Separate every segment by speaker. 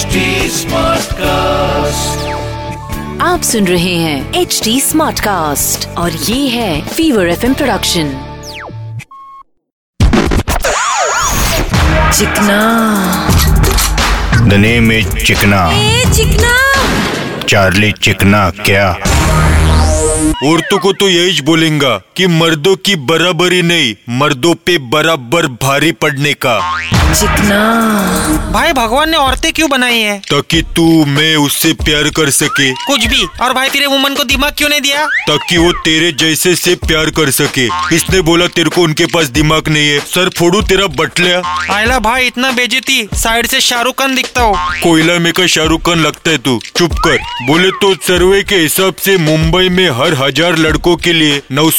Speaker 1: HD Smartcast.
Speaker 2: आप सुन रहे हैं एच डी स्मार्ट कास्ट और ये है fever F production Chikna.
Speaker 3: The name is Chikna.
Speaker 2: A Chikna.
Speaker 3: Charlie चिकना क्या?
Speaker 4: औरतों को तो यही बोलेंगा कि मर्दों की बराबरी नहीं मर्दों पे बराबर भारी पड़ने का।
Speaker 2: चिकना
Speaker 5: भाई भगवान ने औरतें क्यों बनाई है?
Speaker 4: ताकि तू मैं उससे प्यार कर सके।
Speaker 5: कुछ भी। और भाई तेरे वुमन को दिमाग क्यों नहीं दिया?
Speaker 4: ताकि वो तेरे जैसे से प्यार कर सके। इसने बोला तेरे को उनके पास दिमाग नहीं है। सर फोड़ू तेरा बटलिया।
Speaker 5: आयला भाई इतना बेजती साइड से शाहरुख खान दिखता हो।
Speaker 4: कोयला में का शाहरुख खान लगता है तू। चुप कर। बोले तो सर्वे के हिसाब से मुंबई में हर हज़ार लड़कों के लिए नौ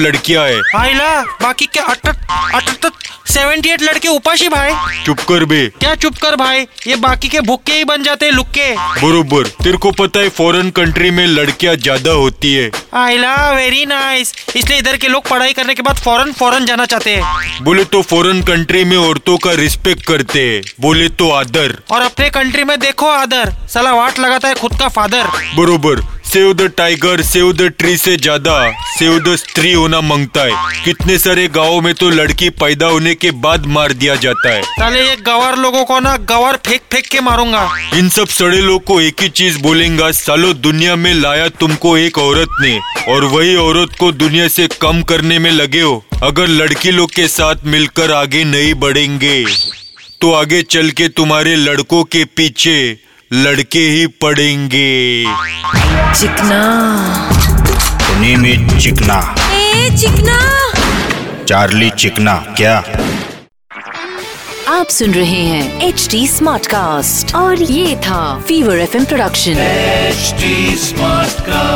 Speaker 4: लड़कियाँ है।
Speaker 5: आयला बाकी क्या अटट सेवेंटी एट लड़के उपाशी भाई।
Speaker 4: चुप कर बे।
Speaker 5: क्या चुप कर भाई? ये बाकी के भुक्के ही बन जाते हैं लुक्के।
Speaker 4: बरोबर। तेरे को पता है फॉरेन कंट्री में लड़कियाँ ज़्यादा होती है।
Speaker 5: आयला वेरी नाइस इसलिए इधर के लोग पढ़ाई करने के बाद फ़ौरन फ़ौरन जाना चाहते हैं।
Speaker 4: बोले तो फॉरेन कंट्री में औरतों का रिस्पेक्ट करते है। बोले तो आदर।
Speaker 5: और अपने कंट्री में देखो आदर। सला वाट लगाता है खुद का फादर
Speaker 4: बरोबर। Save the tiger save the tree से ज़्यादा सेव द स्त्री होना माँगता है। कितने सारे गाँव में तो लड़की पैदा होने के बाद मार दिया जाता है।
Speaker 5: साले ये गवार लोगों को ना गवार फेंक फेंक के मारूँगा।
Speaker 4: इन सब सड़े लोग को एक ही चीज़ बोलेंगा सालो दुनिया में लाया तुमको एक औरत ने और वही औरत को दुनिया से कम करने में लगे हो। अगर लड़की लोग के साथ मिलकर आगे नहीं बढ़ेंगे तो आगे चल के तुम्हारे लड़कों के पीछे लड़के ही पड़ेंगे।
Speaker 2: चिकना।
Speaker 3: उन्हीं में चिकना।
Speaker 2: ए चिकना।
Speaker 3: चार्ली चिकना क्या?
Speaker 2: आप सुन रहे हैं एच डी स्मार्ट कास्ट और ये था fever FM production
Speaker 1: HD smart Smartcast.